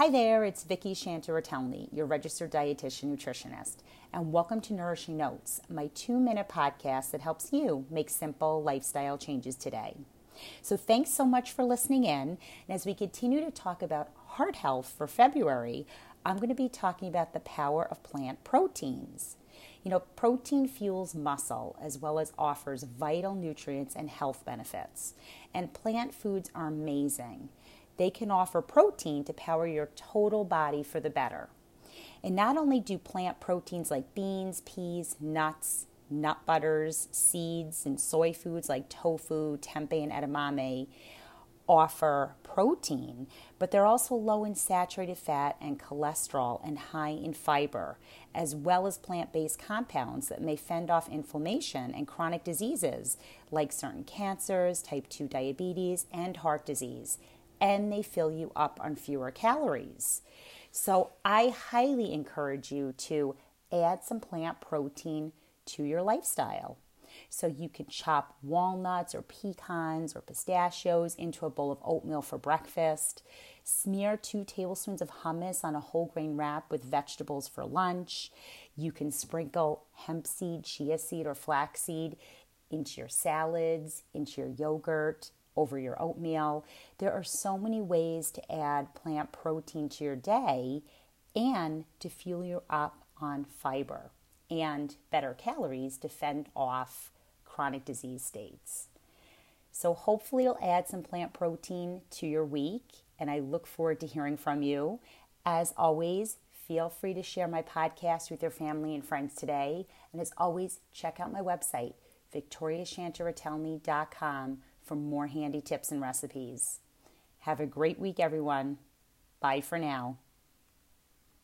Hi there, it's Vicki Shanta Retelny, your registered dietitian nutritionist, and welcome to Nourishing Notes, my two minute podcast that helps you make simple lifestyle changes today. So, thanks so much for listening in. And as we continue to talk about heart health for February, I'm going to be talking about the power of plant proteins. You know, protein fuels muscle as well as offers vital nutrients and health benefits. And plant foods are amazing. They can offer protein to power your total body for the better. And not only do plant proteins like beans, peas, nuts, nut butters, seeds, and soy foods like tofu, tempeh, and edamame offer protein, but they're also low in saturated fat and cholesterol and high in fiber, as well as plant based compounds that may fend off inflammation and chronic diseases like certain cancers, type 2 diabetes, and heart disease and they fill you up on fewer calories. So I highly encourage you to add some plant protein to your lifestyle. So you can chop walnuts or pecans or pistachios into a bowl of oatmeal for breakfast. Smear two tablespoons of hummus on a whole grain wrap with vegetables for lunch. You can sprinkle hemp seed, chia seed, or flaxseed into your salads, into your yogurt, over your oatmeal. There are so many ways to add plant protein to your day and to fuel you up on fiber and better calories to fend off chronic disease states. So, hopefully, you'll add some plant protein to your week, and I look forward to hearing from you. As always, feel free to share my podcast with your family and friends today. And as always, check out my website, victoriashantaretelny.com for more handy tips and recipes. Have a great week, everyone. Bye for now.